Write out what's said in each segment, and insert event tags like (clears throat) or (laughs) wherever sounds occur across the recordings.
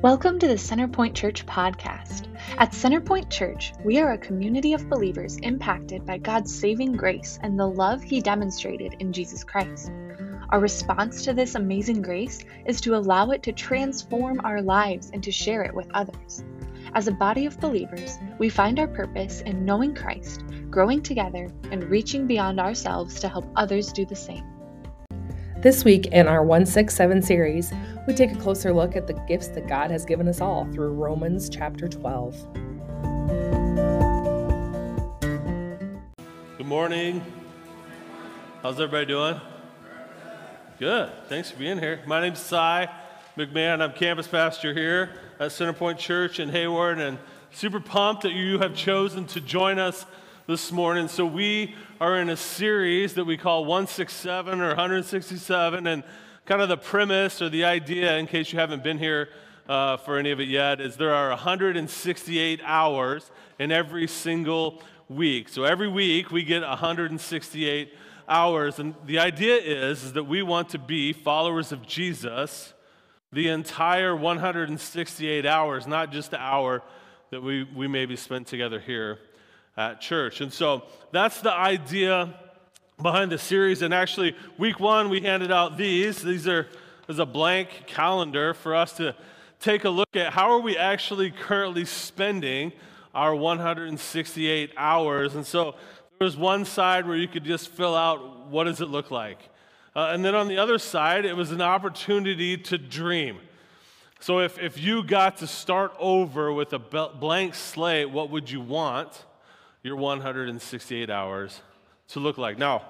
Welcome to the Centerpoint Church podcast. At Centerpoint Church, we are a community of believers impacted by God's saving grace and the love He demonstrated in Jesus Christ. Our response to this amazing grace is to allow it to transform our lives and to share it with others. As a body of believers, we find our purpose in knowing Christ, growing together, and reaching beyond ourselves to help others do the same. This week in our 167 series, we take a closer look at the gifts that God has given us all through Romans chapter 12. Good morning. How's everybody doing? Good. Thanks for being here. My name's Cy McMahon. I'm campus pastor here at Centerpoint Church in Hawarden, and super pumped that you have chosen to join us this morning. So, we are in a series that we call 167 or 167, and kind of the premise or the idea, in case you haven't been here uh, for any of it yet, is there are 168 hours in every single week. So, every week we get 168 hours, and the idea is, is that we want to be followers of Jesus the entire 168 hours, not just the hour that we, we maybe spent together here at church. And so that's the idea behind the series. And actually, week one, we handed out these. These are as a blank calendar for us to take a look at how are we actually currently spending our 168 hours. And so there was one side where you could just fill out what does it look like. Uh, and then on the other side, it was an opportunity to dream. So if, if you got to start over with a blank slate, what would you want? Your 168 hours to look like. Now,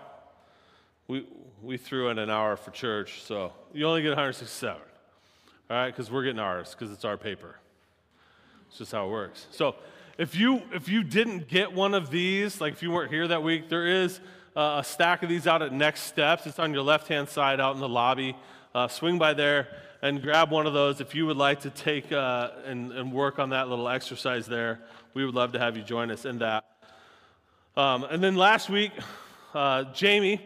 we, we threw in an hour for church, so you only get 167, all right? Because we're getting ours, because it's our paper. It's just how it works. So if you, if you didn't get one of these, like if you weren't here that week, there is uh, a stack of these out at Next Steps. It's on your left hand side out in the lobby. Uh, swing by there and grab one of those if you would like to take uh, and, and work on that little exercise there. We would love to have you join us in that. Um, and then last week, uh, Jamie,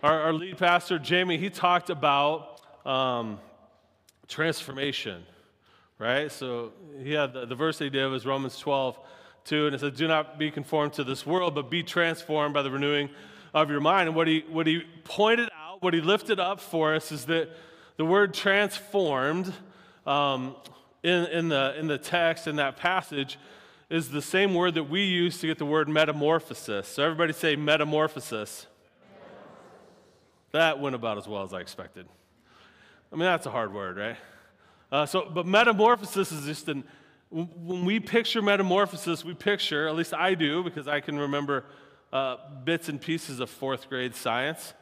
our, our, lead pastor, Jamie, he talked about um, transformation, right? So he had the, the verse he did was Romans 12, 2, and it said, Do not be conformed to this world, but be transformed by the renewing of your mind. And what he, what he pointed out, what he lifted up for us is that the word transformed um, in, in, the, in the text, in that passage, is the same word that we use to get the word metamorphosis. So everybody say metamorphosis. That went about as well as I expected. I mean, that's a hard word, right? Uh, so, but metamorphosis is just an, when we picture metamorphosis, we picture, at least I do, because I can remember uh, bits and pieces of fourth grade science.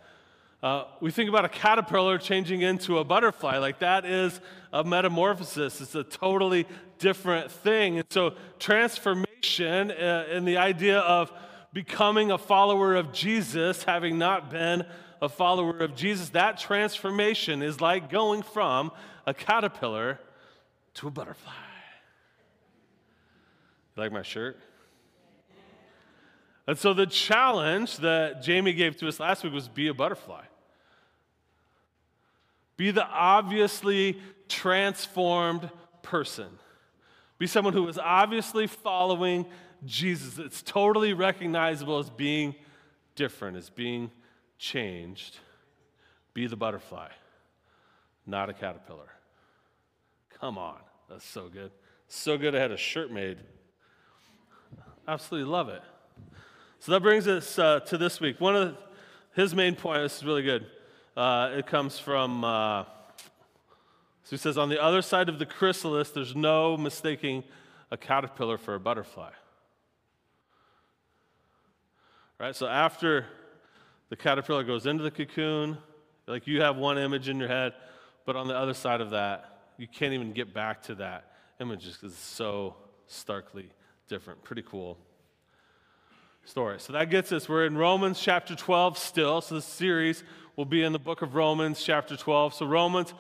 Uh, we think about a caterpillar changing into a butterfly. Like that is a metamorphosis. It's a totally different thing. And so, transformation uh, and the idea of becoming a follower of Jesus, having not been a follower of Jesus, that transformation is like going from a caterpillar to a butterfly. You like my shirt? And so the challenge that Jamie gave to us last week was be a butterfly. Be the obviously transformed person. Be someone who is obviously following Jesus. It's totally recognizable as being different, as being changed. Be the butterfly, not a caterpillar. Come on. That's so good. So good I had a shirt made. Absolutely love it. So that brings us uh, to this week. One of his main points, this is really good. Uh, it comes from, uh, so he says, on the other side of the chrysalis, there's no mistaking a caterpillar for a butterfly. Right? So after the caterpillar goes into the cocoon, like you have one image in your head, but on the other side of that, you can't even get back to that image because it's so starkly different. Pretty cool story. So that gets us, we're in Romans chapter 12 still. So this series will be in the book of Romans, chapter 12. So, Romans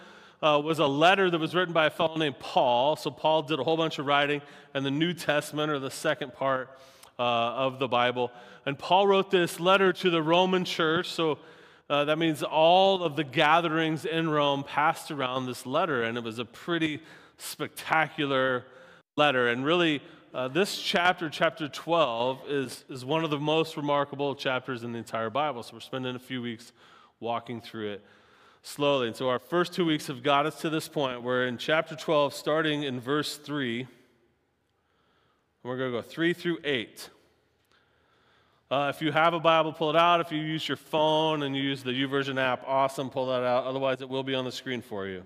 uh, was a letter that was written by a fellow named Paul. So, Paul did a whole bunch of writing in the New Testament, or the second part uh, of the Bible. And Paul wrote this letter to the Roman church. So, uh, that means all of the gatherings in Rome passed around this letter, and it was a pretty spectacular letter. And really, uh, this chapter, chapter 12, is, is one of the most remarkable chapters in the entire Bible. So we're spending a few weeks walking through it slowly. And so our first two weeks have got us to this point. We're in chapter 12, starting in verse 3. We're going to go 3 through 8. Uh, if you have a Bible, pull it out. If you use your phone and you use the YouVersion app, awesome, pull that out. Otherwise, it will be on the screen for you.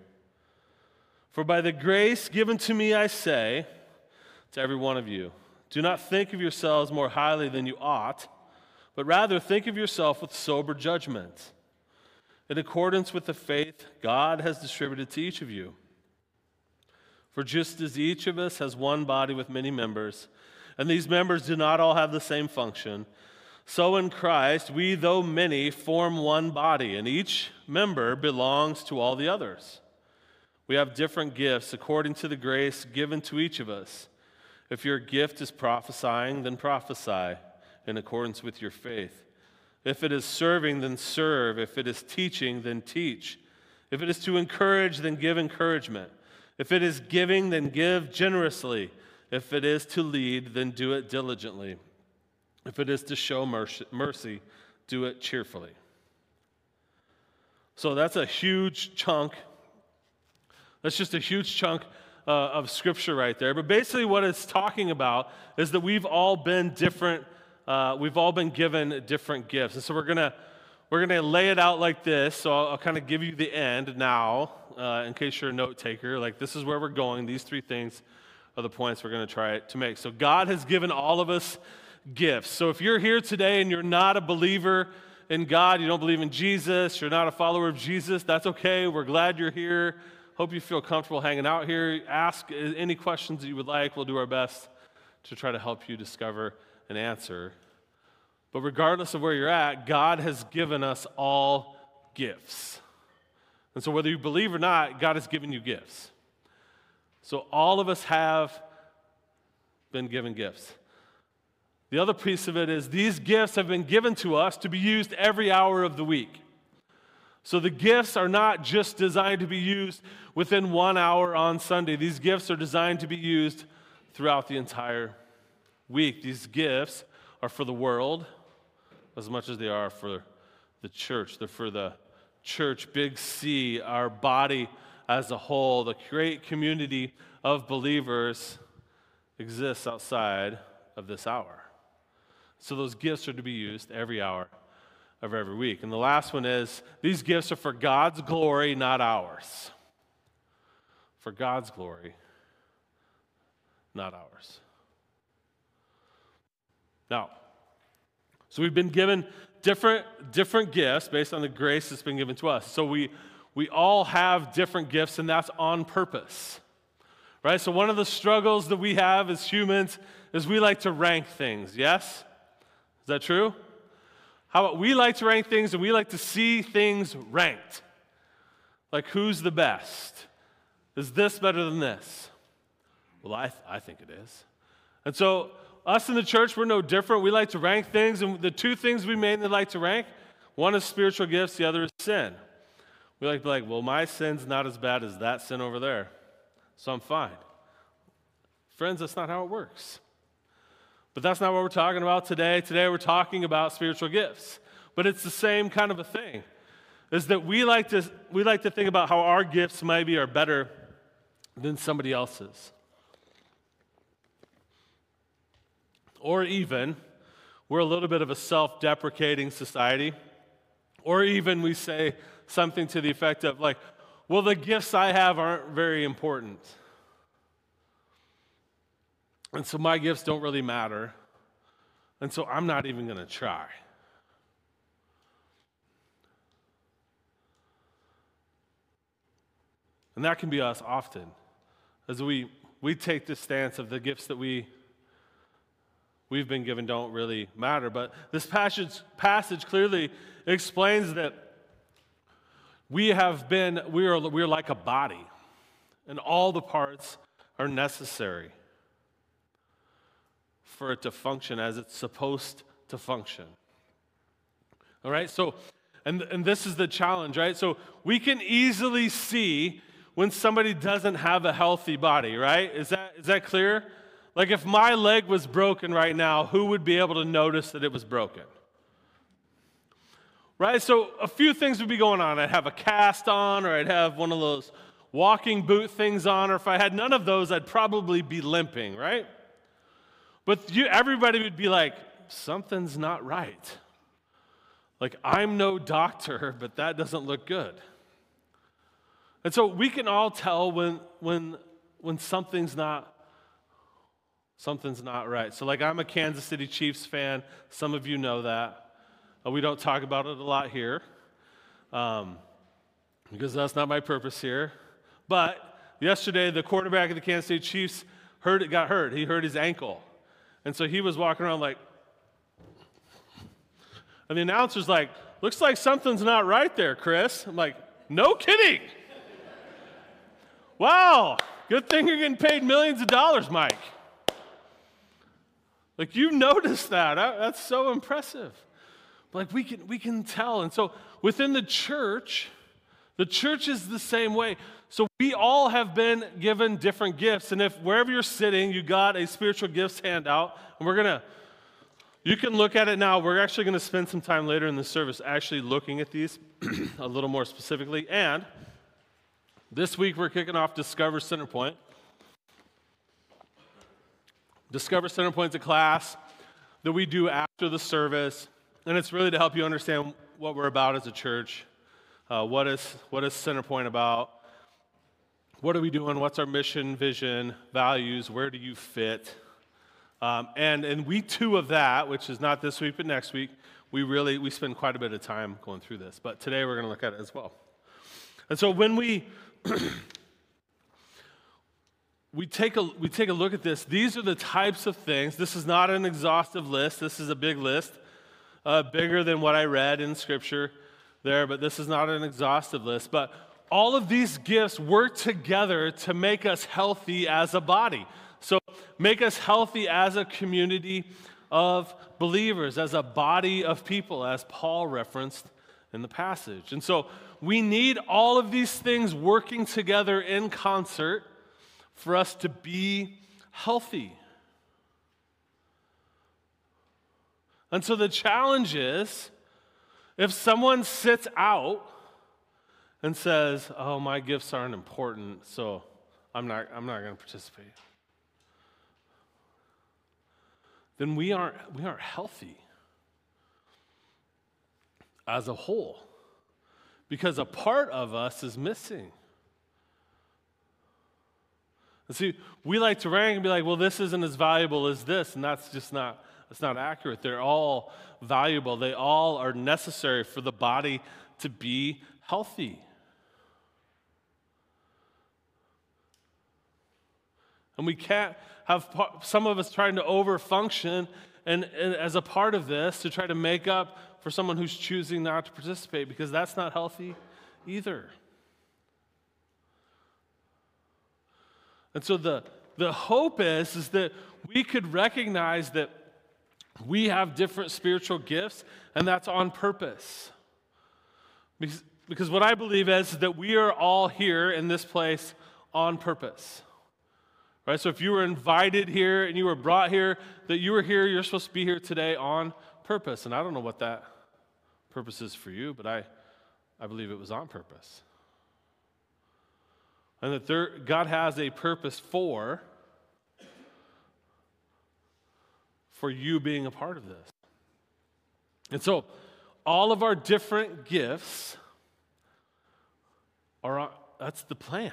For by the grace given to me, I say to every one of you, do not think of yourselves more highly than you ought, but rather think of yourself with sober judgment, in accordance with the faith God has distributed to each of you. For just as each of us has one body with many members, and these members do not all have the same function, so in Christ, we, though many, form one body, and each member belongs to all the others. We have different gifts according to the grace given to each of us. If your gift is prophesying, then prophesy in accordance with your faith. If it is serving, then serve. If it is teaching, then teach. If it is to encourage, then give encouragement. If it is giving, then give generously. If it is to lead, then do it diligently. If it is to show mercy, do it cheerfully. So that's a huge chunk. That's just a huge chunk uh, of scripture right there. But basically, what it's talking about is that we've all been different. Uh, we've all been given different gifts, and so we're gonna we're gonna lay it out like this. So I'll, I'll kind of give you the end now, uh, in case you're a note taker. Like this is where we're going. These three things are the points we're gonna try to make. So God has given all of us gifts. So if you're here today and you're not a believer in God, you don't believe in Jesus, you're not a follower of Jesus, that's okay. We're glad you're here. Hope you feel comfortable hanging out here. Ask any questions that you would like. We'll do our best to try to help you discover an answer. But regardless of where you're at, God has given us all gifts. And so, whether you believe or not, God has given you gifts. So, all of us have been given gifts. The other piece of it is these gifts have been given to us to be used every hour of the week. So the gifts are not just designed to be used within one hour on Sunday. These gifts are designed to be used throughout the entire week. These gifts are for the world as much as they are for the church. They're for the church, big C, our body as a whole. The great community of believers exists outside of this hour. So those gifts are to be used every hour of every week. And the last one is these gifts are for God's glory, not ours. For God's glory, not ours. Now, so we've been given different, different gifts based on the grace that's been given to us. So we, we all have different gifts, and that's on purpose. Right? So one of the struggles that we have as humans is we like to rank things, yes? Is that true? How about we like to rank things and we like to see things ranked? Like who's the best? Is this better than this? Well, I, th- I think it is. And so, us in the church, we're no different. We like to rank things, and the two things we mainly like to rank one is spiritual gifts, the other is sin. We like to be like, well, my sin's not as bad as that sin over there, so I'm fine. Friends, that's not how it works. But that's not what we're talking about today. Today we're talking about spiritual gifts. But it's the same kind of a thing. Is that we like to we like to think about how our gifts maybe are better than somebody else's. Or even we're a little bit of a self-deprecating society. Or even we say something to the effect of like, well, the gifts I have aren't very important. And so my gifts don't really matter. And so I'm not even going to try. And that can be us often as we, we take the stance of the gifts that we, we've been given don't really matter. But this passage, passage clearly explains that we have been, we are, we are like a body, and all the parts are necessary for it to function as it's supposed to function. All right, so, and, and this is the challenge, right? So we can easily see when somebody doesn't have a healthy body, right? Is that, is that clear? Like if my leg was broken right now, who would be able to notice that it was broken? Right? So a few things would be going on. I'd have a cast on, or I'd have one of those walking boot things on, or if I had none of those, I'd probably be limping, right? But you, everybody would be like, something's not right. Like, I'm no doctor, but that doesn't look good. And so we can all tell when, when, when something's not something's not right. So, like, I'm a Kansas City Chiefs fan. Some of you know that. We don't talk about it a lot here um, because that's not my purpose here. But yesterday, the quarterback of the Kansas City Chiefs hurt, got hurt. He hurt his ankle. And so he was walking around like, and the announcer's like, looks like something's not right there, Chris. I'm like, no kidding. (laughs) wow, good thing you're getting paid millions of dollars, Mike. Like you noticed that. Uh, that's so impressive. Like we can we can tell. And so within the church, the church is the same way. So we all have been given different gifts. And if wherever you're sitting, you got a spiritual gifts handout, and we're gonna you can look at it now. We're actually going to spend some time later in the service actually looking at these (clears throat) a little more specifically. And this week we're kicking off Discover Centerpoint. Discover Centerpoint is a class that we do after the service, and it's really to help you understand what we're about as a church. Uh, what is what is Centerpoint about? What are we doing? What's our mission, vision, values? Where do you fit? Um, and in week two of that, which is not this week but next week, we really we spend quite a bit of time going through this. But today we're going to look at it as well. And so when we (clears throat) we take, a, we take a look at this. These are the types of things. This is not an exhaustive list. This is a big list, uh, bigger than what I read in Scripture there, but this is not an exhaustive list. But all of these gifts work together to make us healthy as a body. So, make us healthy as a community of believers, as a body of people, as Paul referenced in the passage. And so, we need all of these things working together in concert for us to be healthy. And so the challenge is if someone sits out and says, Oh, my gifts aren't important, so I'm not, I'm not going to participate, then we aren't, we aren't healthy as a whole because a part of us is missing. And see, we like to rank and be like, well, this isn't as valuable as this, and that's just not, that's not accurate. They're all valuable. They all are necessary for the body to be healthy. And we can't have some of us trying to overfunction and, and, as a part of this to try to make up for someone who's choosing not to participate because that's not healthy either. And so the, the hope is, is that we could recognize that we have different spiritual gifts, and that's on purpose. Because, because what I believe is that we are all here in this place on purpose. Right? So if you were invited here and you were brought here, that you were here, you're supposed to be here today on purpose. And I don't know what that purpose is for you, but I, I believe it was on purpose and that there, God has a purpose for for you being a part of this. And so, all of our different gifts are that's the plan.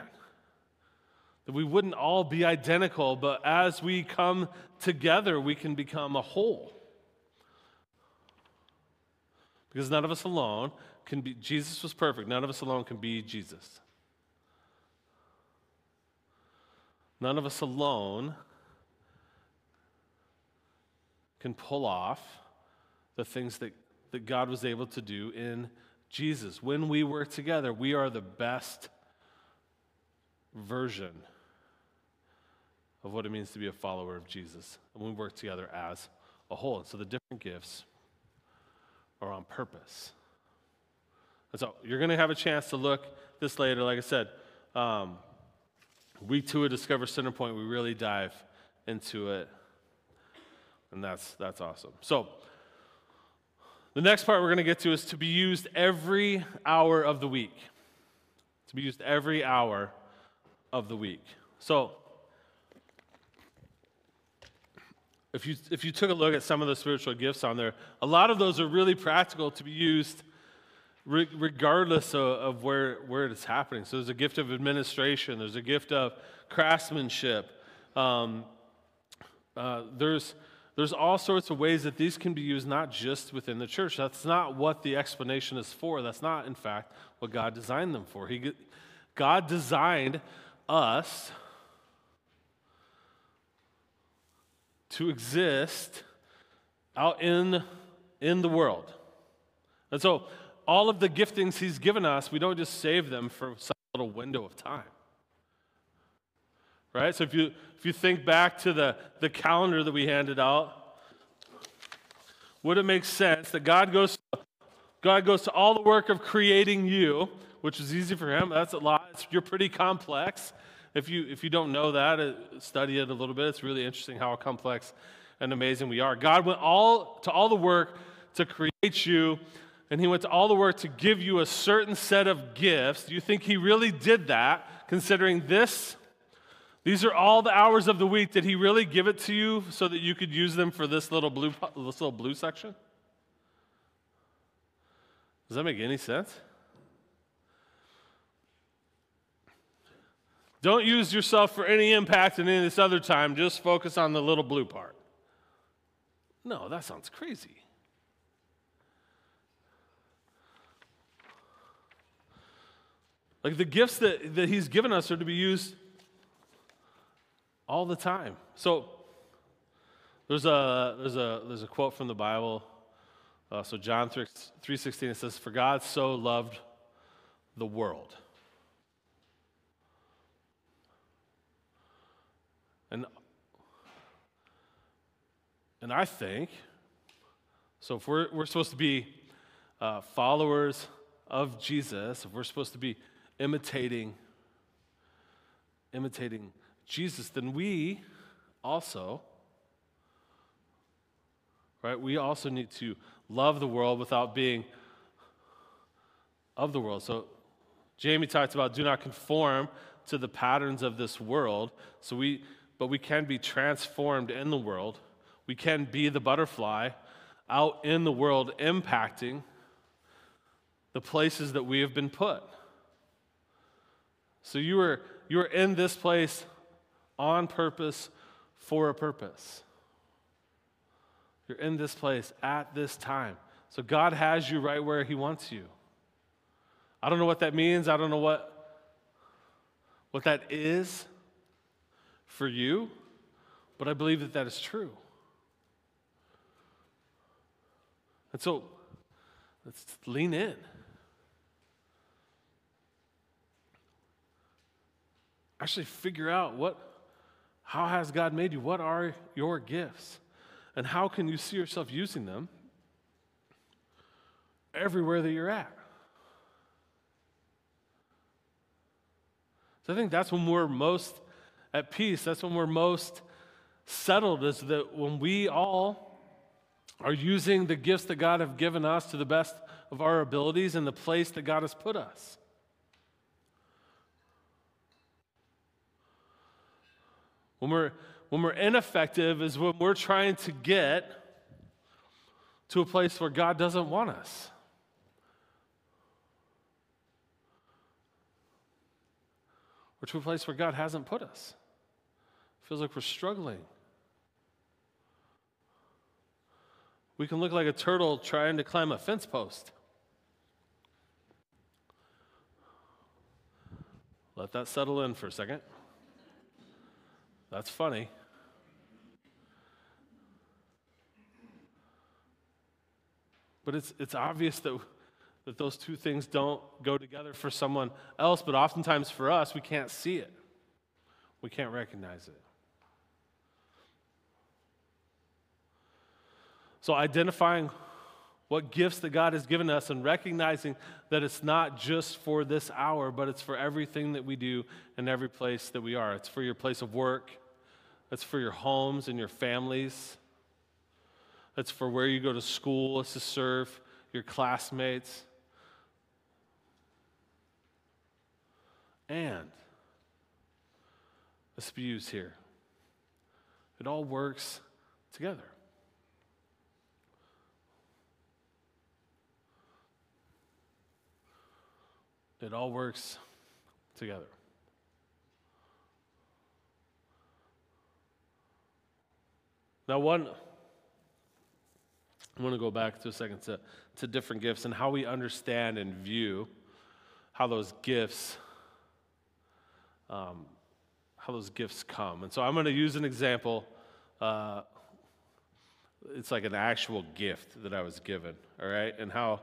That we wouldn't all be identical, but as we come together, we can become a whole. Because none of us alone can be, Jesus was perfect. None of us alone can be Jesus. None of us alone can pull off the things that, that God was able to do in Jesus. When we work together, we are the best version of what it means to be a follower of Jesus. And we work together as a whole. And so the different gifts are on purpose. And so you're going to have a chance to look this later. Like I said, um, week two of Discover Centerpoint, we really dive into it. And that's, that's awesome. So, the next part we're going to get to is to be used every hour of the week. To be used every hour of the week. So, if you, if you took a look at some of the spiritual gifts on there, a lot of those are really practical to be used re- regardless of, of, where, where it's happening. So there's a gift of administration, there's a gift of craftsmanship. Um, uh, there's, there's all sorts of ways that these can be used not just within the church. That's not what the explanation is for. That's not, in fact, what God designed them for. He, God designed us to exist out in, in the world. And so, all of the giftings He's given us, we don't just save them for some little window of time. Right? So, if you, if you think back to the, the calendar that we handed out, would it make sense that God goes, God goes to all the work of creating you, which is easy for Him? That's a lot. It's, you're pretty complex. If you, if you don't know that, uh, study it a little bit. It's really interesting how complex and amazing we are. God went all to all the work to create you, and He went to all the work to give you a certain set of gifts. Do you think He really did that, considering this? These are all the hours of the week. Did He really give it to you so that you could use them for this little blue, this little blue section? Does that make any sense? Don't use yourself for any impact in any of this other time. Just focus on the little blue part. No, that sounds crazy. Like the gifts that, that he's given us are to be used all the time. So there's a, there's a, there's a quote from the Bible. Uh, so John 3, 3.16, it says, For God so loved the world And, and I think, so if we're, we're supposed to be uh, followers of Jesus, if we're supposed to be imitating, imitating Jesus, then we also, right, we also need to love the world without being of the world. So Jamie talks about do not conform to the patterns of this world. So we but we can be transformed in the world. We can be the butterfly out in the world, impacting the places that we have been put. So you are, you are in this place on purpose for a purpose. You're in this place at this time. So God has you right where He wants you. I don't know what that means. I don't know what, what that is for you, but I believe that that is true. And so let's lean in. Actually, figure out what, how has God made you? What are your gifts? And how can you see yourself using them everywhere that you're at? So I think that's when we're most at peace. That's when we're most settled, is that when we all are using the gifts that God have given us to the best of our abilities in the place that God has put us. When we're, when we're ineffective is when we're trying to get to a place where God doesn't want us. Or to a place where God hasn't put us. Feels like we're struggling. We can look like a turtle trying to climb a fence post. Let that settle in for a second. That's funny. But it's, it's obvious that, that those two things don't go together for someone else, but oftentimes for us, we can't see it. We can't recognize it. So, identifying what gifts that God has given us, and recognizing that it's not just for this hour, but it's for everything that we do and every place that we are. It's for your place of work, it's for your homes and your families, it's for where you go to school, it's to serve your classmates. And let's here. It all works together. It all works together. Now, one, I want to go back to a second to, to different gifts and how we understand and view how those gifts, um, how those gifts come. And so I'm going to use an example. Uh, it's like an actual gift that I was given, all right, and how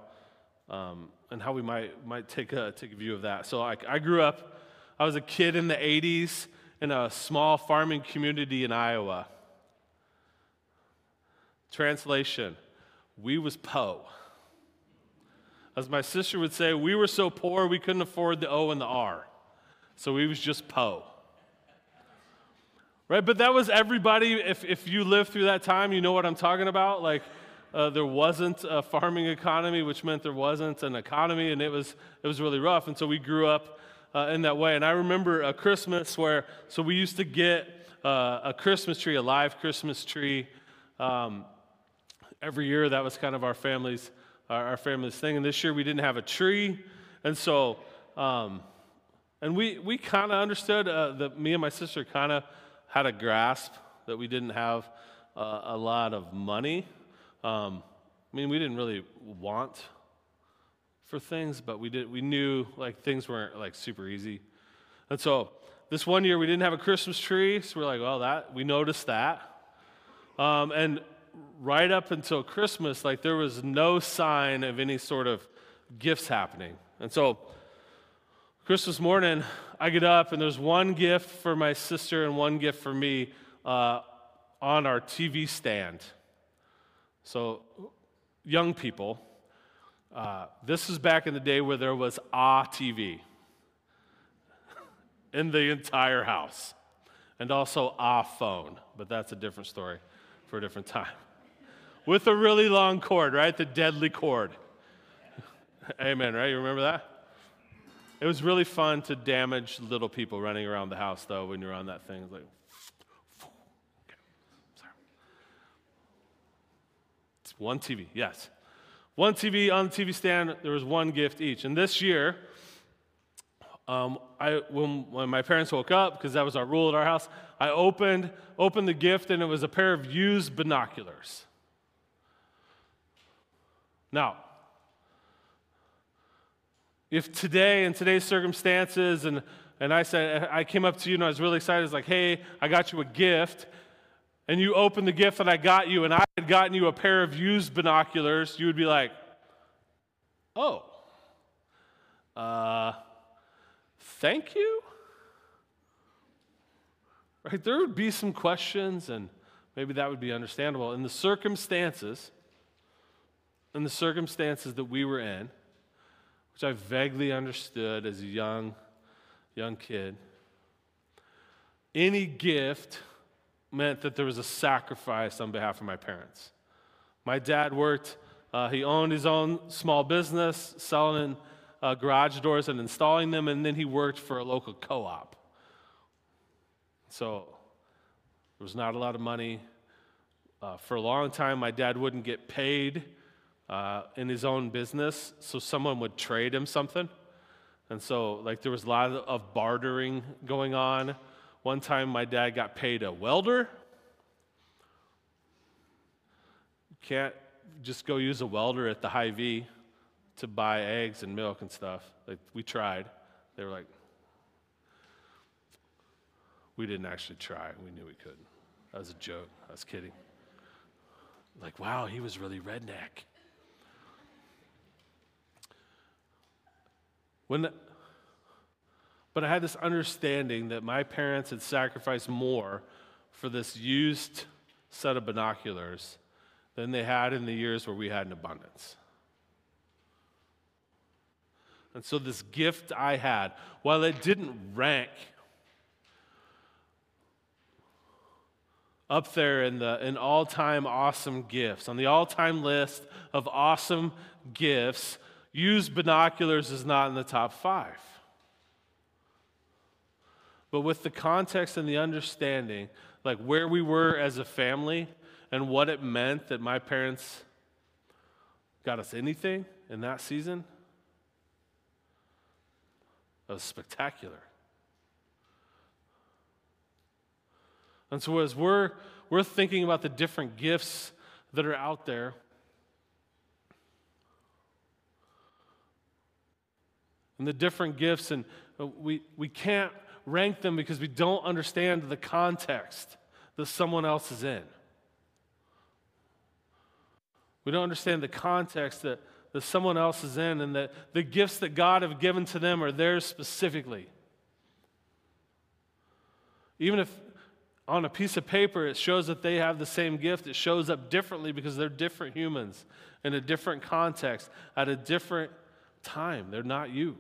um, and how we might, might take, a, take a view of that. So I, I grew up, I was a kid in the 80s in a small farming community in Iowa. Translation, we was po. As my sister would say, we were so poor we couldn't afford the O and the R. So we was just po. Right? But that was everybody. If, if you lived through that time, you know what I'm talking about. Like, uh, there wasn't a farming economy, which meant there wasn't an economy, and it was, it was really rough. And so we grew up uh, in that way. And I remember a Christmas where, so we used to get uh, a Christmas tree, a live Christmas tree. Um, every year, that was kind of our family's, our, our, family's thing. And this year, we didn't have a tree. And so, um, and we, we kind of understood uh, that me and my sister kind of had a grasp that we didn't have uh, a lot of money um, I mean, we didn't really want for things, but we did. We knew like things weren't like super easy, and so this one year we didn't have a Christmas tree, so we're like, well, that we noticed that, um, and right up until Christmas, like there was no sign of any sort of gifts happening, and so. Christmas morning, I get up and there's one gift for my sister and one gift for me uh, on our TV stand. So, young people, uh, this is back in the day where there was a TV (laughs) in the entire house, and also a phone, but that's a different story for a different time. (laughs) With a really long cord, right? The deadly cord. (laughs) Amen, right? You remember that? It was really fun to damage little people running around the house, though, when you're on that thing. It's like, one TV, yes. One TV on the TV stand, there was one gift each. And this year, um, I, when, when my parents woke up, because that was our rule at our house, I opened, opened the gift and it was a pair of used binoculars. Now, if today, in today's circumstances, and, and I said, I came up to you and I was really excited, it's like, hey, I got you a gift, and you open the gift that I got you, and I had gotten you a pair of used binoculars, you would be like, oh, uh, thank you? Right? There would be some questions, and maybe that would be understandable. In the circumstances, in the circumstances that we were in, which I vaguely understood as a young, young kid, any gift meant that there was a sacrifice on behalf of my parents. My dad worked, uh, he owned his own small business, selling uh, garage doors and installing them, and then he worked for a local co op. So there was not a lot of money. Uh, for a long time, my dad wouldn't get paid uh, in his own business, so someone would trade him something. And so, like, there was a lot of bartering going on. One time, my dad got paid a welder. Can't just go use a welder at the Hy-Vee to buy eggs and milk and stuff. Like, we tried. They were like, we didn't actually try. We knew we couldn't. That was a joke. I was kidding. Like, wow, he was really redneck. When but I had this understanding that my parents had sacrificed more for this used set of binoculars than they had in the years where we had an abundance. And so, this gift I had, while it didn't rank up there in the in all-time awesome gifts, on the all-time list of awesome gifts, used binoculars is not in the top five. But with the context and the understanding, like where we were as a family and what it meant that my parents got us anything in that season, that was spectacular. And so, as we're, we're thinking about the different gifts that are out there, and the different gifts, and we, we can't rank them because we don't understand the context that someone else is in. We don't understand the context that, that someone else is in and that the gifts that God have given to them are theirs specifically. Even if on a piece of paper it shows that they have the same gift, it shows up differently because they're different humans in a different context at a different time. They're not you.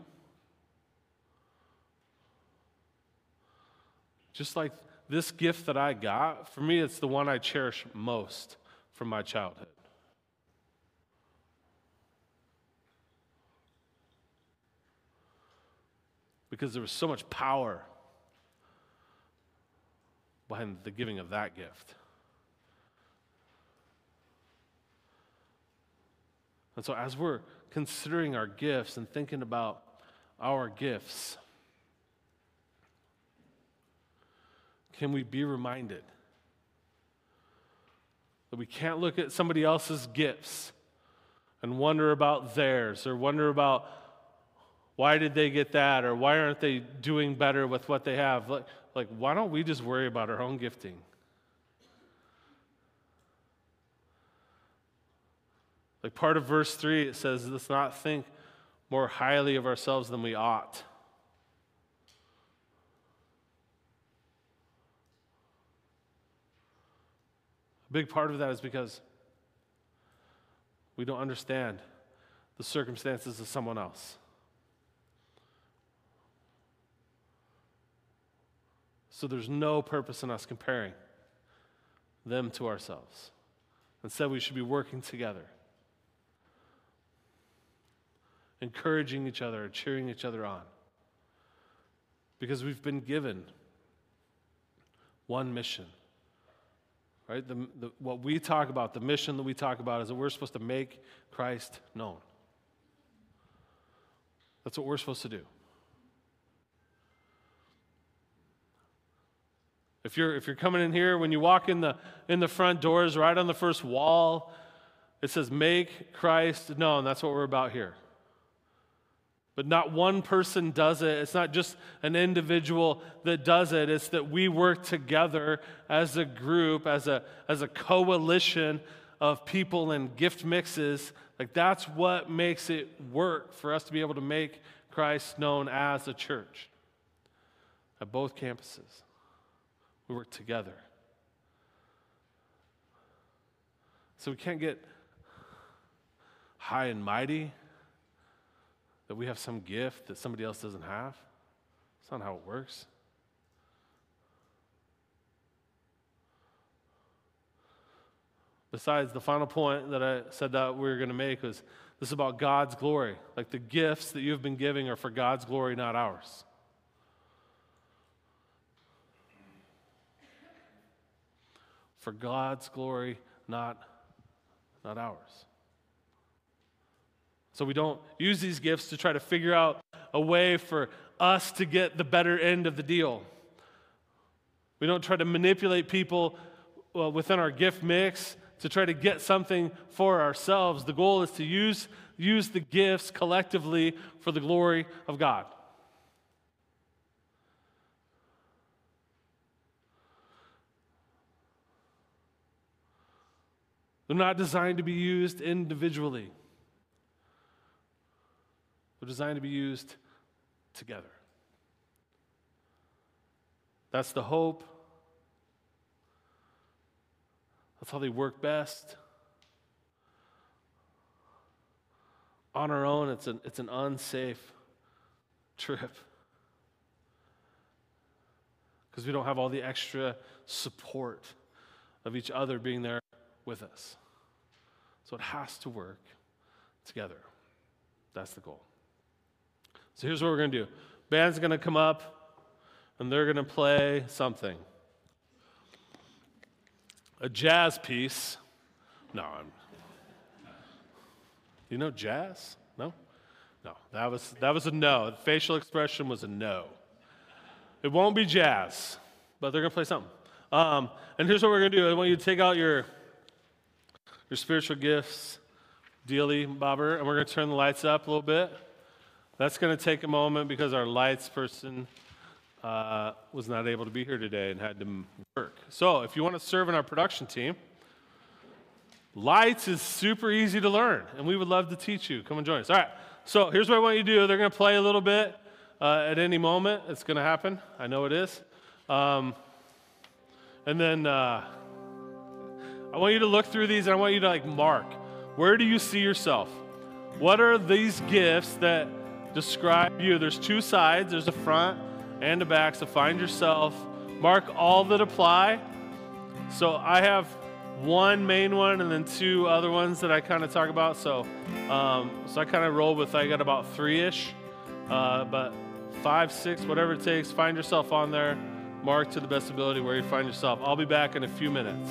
Just like this gift that I got, for me, it's the one I cherish most from my childhood. Because there was so much power behind the giving of that gift. And so, as we're considering our gifts and thinking about our gifts, can we be reminded that we can't look at somebody else's gifts and wonder about theirs or wonder about why did they get that or why aren't they doing better with what they have? Like, like why don't we just worry about our own gifting? Like part of verse 3, it says, let's not think more highly of ourselves than we ought. Big part of that is because we don't understand the circumstances of someone else. So there's no purpose in us comparing them to ourselves. Instead, we should be working together, encouraging each other, cheering each other on. Because we've been given one mission Right? The, the, what we talk about, the mission that we talk about, is that we're supposed to make Christ known. That's what we're supposed to do. If you're, if you're coming in here, when you walk in the, in the front doors, right on the first wall, it says, Make Christ known. That's what we're about here. But not one person does it. It's not just an individual that does it. It's that we work together as a group, as a, as a coalition of people and gift mixes. Like that's what makes it work for us to be able to make Christ known as a church at both campuses. We work together. So we can't get high and mighty that we have some gift that somebody else doesn't have. That's not how it works. Besides, the final point that I said that we were going to make was this is about God's glory. Like the gifts that you've been giving are for God's glory, not ours. For God's glory, not, not ours. So we don't use these gifts to try to figure out a way for us to get the better end of the deal. We don't try to manipulate people well, within our gift mix to try to get something for ourselves. The goal is to use, use the gifts collectively for the glory of God. They're not designed to be used individually. They're designed to be used together. That's the hope. That's how they work best. On our own, it's an, it's an unsafe trip because we don't have all the extra support of each other being there with us. So it has to work together. That's the goal. So here's what we're going to do band's going to come up and they're going to play something a jazz piece. No, I'm. You know jazz? No? No, that was, that was a no. The facial expression was a no. It won't be jazz, but they're going to play something. Um, and here's what we're going to do I want you to take out your, your spiritual gifts, dealy bobber, and we're going to turn the lights up a little bit. That's going to take a moment because our lights person uh, was not able to be here today and had to work. So if you want to serve in our production team, lights is super easy to learn, and we would love to teach you. Come and join us. All right. So here's what I want you to do. They're going to play a little bit uh, at any moment. It's going to happen. I know it is. Um, and then uh, I want you to look through these and I want you to like mark where do you see yourself? What are these gifts that describe you? There's two sides there's a front and a back. So find yourself, mark all that apply. So I have one main one and then two other ones that I kind of talk about. So, um, so I kind of roll with I got about three ish, uh, but five, six, whatever it takes. Find yourself on there. Mark to the best ability where you find yourself. I'll be back in a few minutes.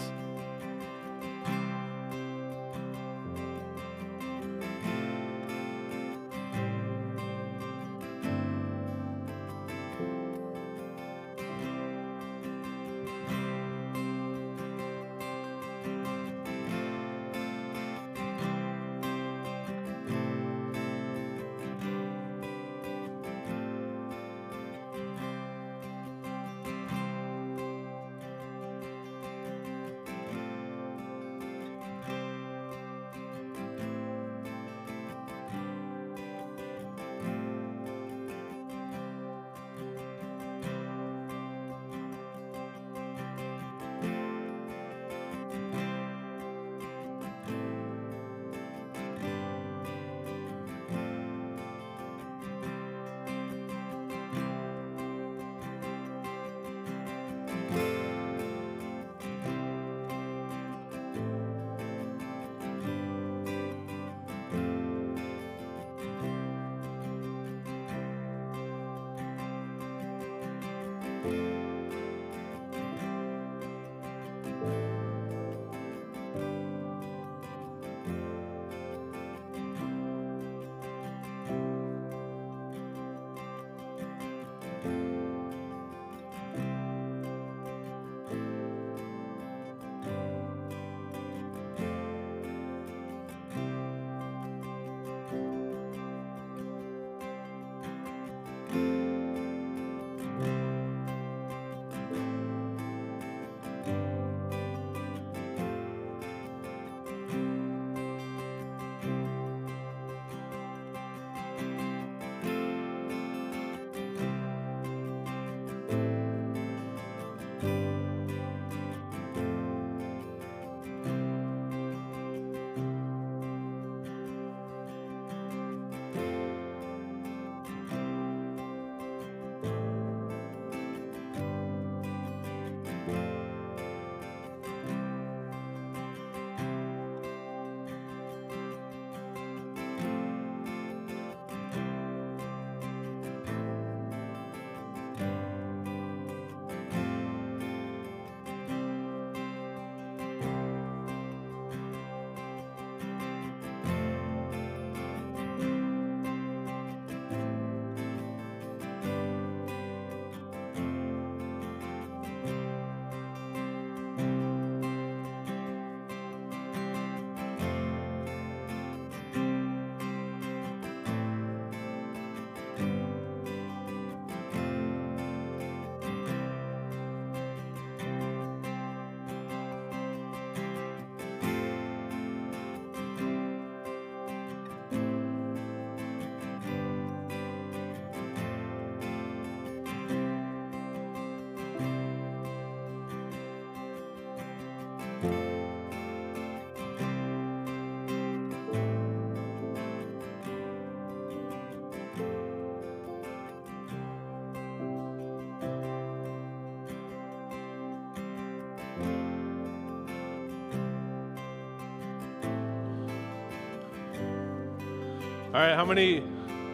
All right, how many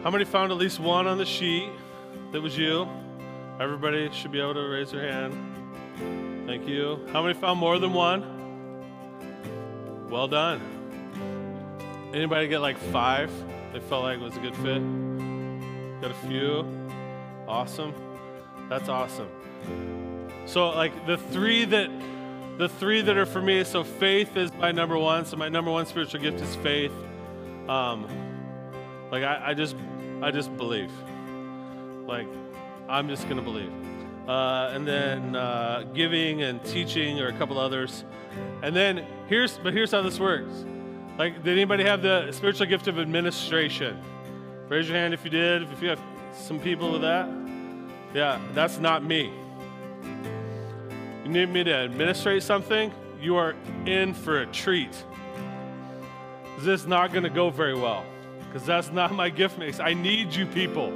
how many found at least one on the sheet that was you? Everybody should be able to raise their hand. Thank you. How many found more than one? Well done. Anybody get like five? They felt like it was a good fit? Got a few? Awesome. That's awesome. So like the three that the three that are for me, so faith is my number one. So my number one spiritual gift is faith. Um, like I, I just I just believe. Like I'm just gonna believe. Uh, and then uh, giving and teaching are a couple others. And then here's but here's how this works. Like, did anybody have the spiritual gift of administration? Raise your hand if you did. If you have some people with that, yeah, that's not me. You need me to administrate something, you are in for a treat. This is not going to go very well because that's not my gift mix. I need you people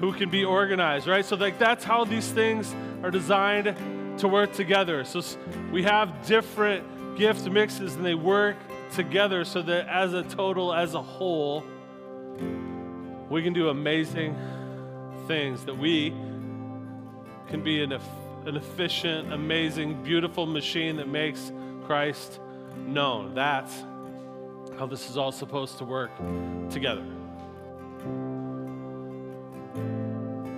who can be organized, right? So like that's how these things are designed to work together. So we have different gift mixes and they work together so that as a total, as a whole, we can do amazing things that we can be an, an efficient, amazing, beautiful machine that makes Christ known. That's how this is all supposed to work together.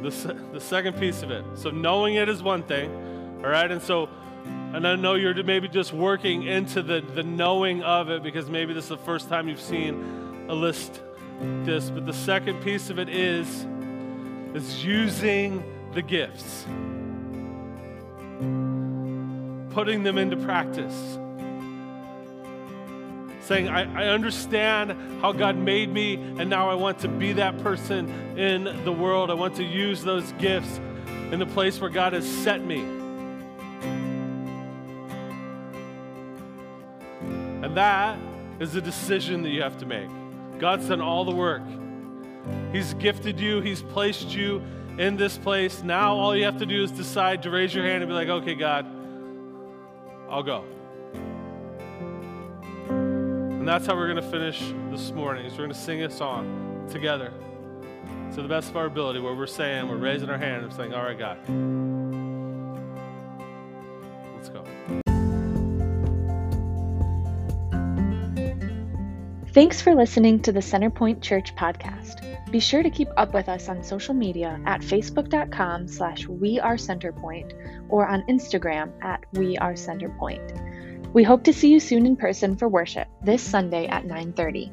The, the second piece of it. So, knowing it is one thing, all right? And so, and I know you're maybe just working into the, the knowing of it because maybe this is the first time you've seen a list this, but the second piece of it is is using the gifts. Putting them into practice saying, I, I understand how God made me, and now I want to be that person in the world. I want to use those gifts in the place where God has set me. And that is a decision that you have to make. God's done all the work. He's gifted you, He's placed you in this place. Now all you have to do is decide to raise your hand and be like, okay, God, I'll go. And that's how we're going to finish this morning. Is we're going to sing a song together to the best of our ability where we're saying, we're raising our hand and saying, all right, God. Let's go. Thanks for listening to the Centerpoint Church podcast. Be sure to keep up with us on social media at facebook.com slash we are centerpoint or on Instagram at we are centerpoint. We hope to see you soon in person for worship this Sunday at 9:30.